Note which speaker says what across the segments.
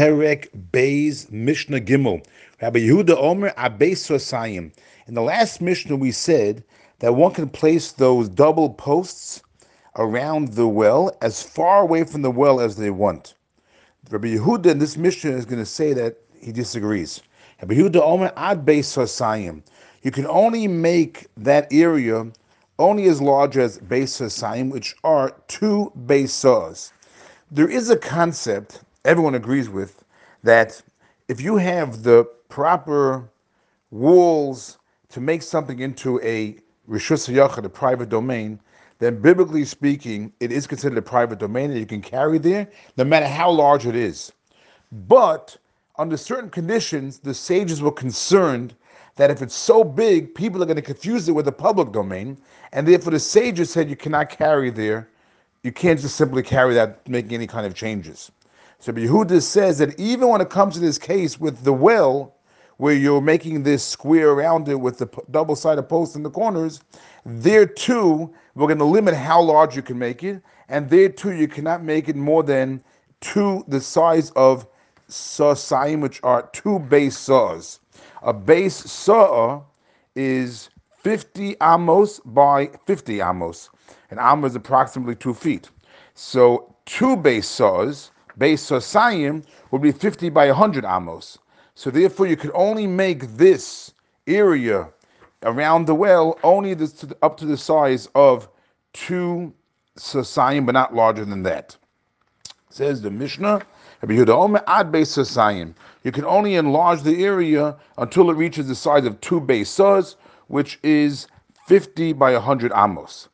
Speaker 1: Perek Beis Mishnah Gimel. Rabbi Yehuda Omer Abeis Sosayim. In the last Mishnah, we said that one can place those double posts around the well as far away from the well as they want. Rabbi Yehuda in this Mishnah is going to say that he disagrees. Rabbi Yehuda Omer Ad Beis Sosayim. You can only make that area only as large as Beis Sosayim, which are two Beis Saws. There is a concept everyone agrees with that if you have the proper walls to make something into a rishus a private domain, then biblically speaking, it is considered a private domain that you can carry there, no matter how large it is. But under certain conditions, the sages were concerned that if it's so big, people are going to confuse it with a public domain, and therefore the sages said you cannot carry there. You can't just simply carry that, making any kind of changes. So Yehuda says that even when it comes to this case with the well, where you're making this square around it with the double-sided post in the corners, there too we're going to limit how large you can make it, and there too you cannot make it more than two the size of sa'im, which are two base saws. A base saw is 50 amos by 50 amos. An amos is approximately two feet. So two base saws base Sosayim would be 50 by 100 amos. So therefore, you could only make this area around the well only this to the, up to the size of two Sosayim, but not larger than that. Says the Mishnah, ad base Sosayim. You can only enlarge the area until it reaches the size of two base which is 50 by 100 amos.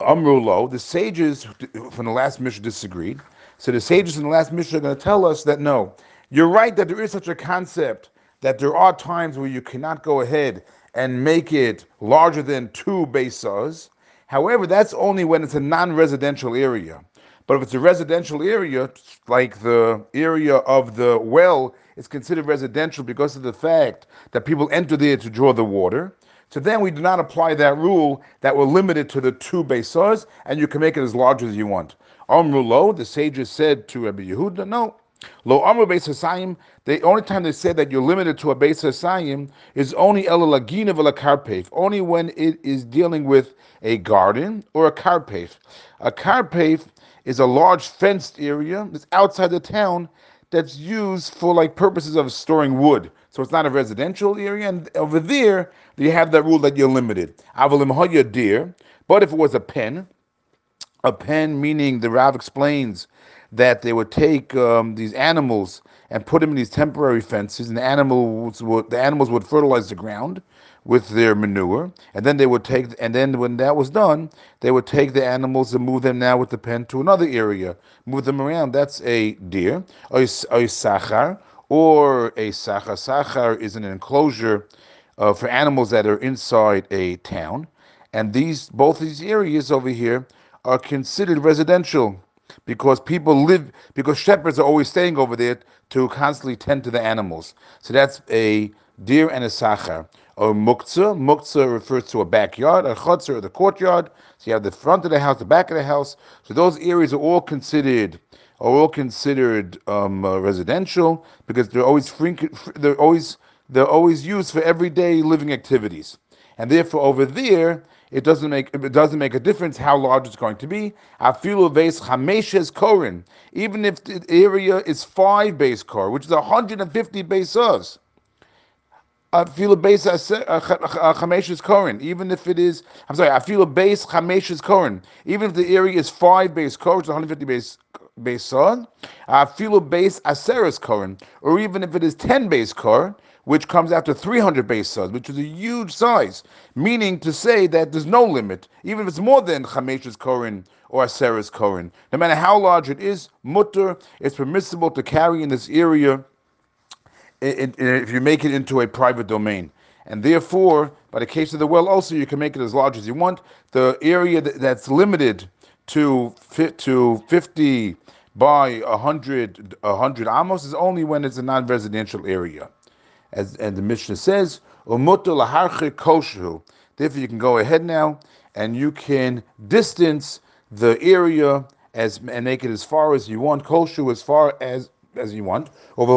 Speaker 1: Amrulo, the sages from the last Mishnah disagreed. So the sages in the last Mishnah are going to tell us that no, you're right that there is such a concept that there are times where you cannot go ahead and make it larger than two bases. However, that's only when it's a non-residential area. But if it's a residential area, like the area of the well, it's considered residential because of the fact that people enter there to draw the water. So then we do not apply that rule that we're limited to the two Besas, and you can make it as large as you want. Amrulo, the sages said to Rabbi Yehuda, no. Lo Amru Beis Hasayim, the only time they said that you're limited to a Beis Hasayim is only El Lagina Karpef, only when it is dealing with a garden or a karpef. A karpef is a large fenced area that's outside the town that's used for like purposes of storing wood. So it's not a residential area, and over there you have that rule that you're limited. Avalim deer, but if it was a pen, a pen meaning the Rav explains that they would take um, these animals and put them in these temporary fences, and the animals would the animals would fertilize the ground with their manure, and then they would take and then when that was done, they would take the animals and move them now with the pen to another area, move them around. That's a deer, a, a sachar, or a sachar. Sachar is an enclosure uh, for animals that are inside a town, and these both these areas over here are considered residential because people live because shepherds are always staying over there to constantly tend to the animals. So that's a deer and a sachar. Or muktzah. Muktzah refers to a backyard, a chutzah, or the courtyard. So you have the front of the house, the back of the house. So those areas are all considered are all considered um, uh, residential because they're always free, they're always they're always used for everyday living activities, and therefore over there it doesn't make it doesn't make a difference how large it's going to be. Afilu base chameshes korin, even if the area is five base core, which is 150 base us. Afilu base uh, chameshes korin, even if it is I'm sorry, afilu base chameshes korin, even if the area is five base is 150 base base son, filo base aseres koren, or even if it is 10 base core, which comes after 300 base sons, which is a huge size, meaning to say that there's no limit, even if it's more than chameshes koren or aseres koren. No matter how large it is, mutar, it's permissible to carry in this area if you make it into a private domain. And therefore, by the case of the well, also you can make it as large as you want. The area that's limited to fit to 50 by 100 100 amos is only when it's a non-residential area as and the mishnah says therefore you can go ahead now and you can distance the area as and make it as far as you want, kosher as far as as you want. Of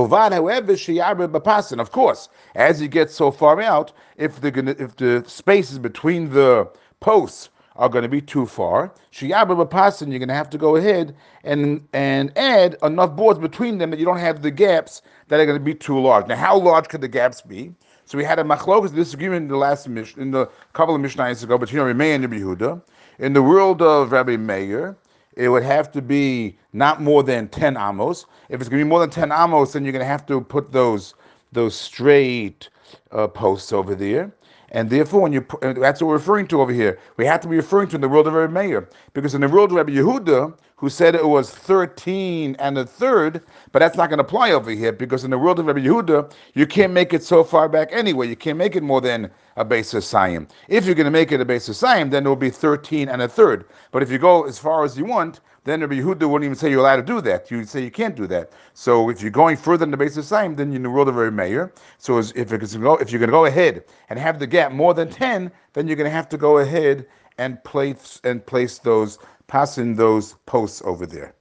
Speaker 1: course, as you get so far out, if the if the spaces between the posts are going to be too far, you're going to have to go ahead and and add enough boards between them that you don't have the gaps that are going to be too large. Now, how large could the gaps be? So we had a machlokas disagreement in the last Mishnah, in the couple of mishnayos ago between Rabbi Meir and Rabbi Yehuda. In the world of Rabbi Meir, it would have to be not more than 10 amos. If it's going to be more than 10 amos, then you're going to have to put those those straight uh, posts over there. And therefore, when you that's what we're referring to over here. We have to be referring to in the world of Rabbi Meir, because in the world of Rabbi Yehuda, who said it was 13 and a third, but that's not going to apply over here, because in the world of Rabbi Yehuda, you can't make it so far back anyway. You can't make it more than a base of Sayim. If you're going to make it a base of Sayim, then it will be 13 and a third. But if you go as far as you want, then Rabbi Yehuda wouldn't even say you're allowed to do that. You'd say you can't do that. So if you're going further than the base of Saim, then you're in the world of Rabbi Meir. So if, if you're going to go ahead and have the gap more than 10, then you're going to have to go ahead and place and place those, passing those posts over there.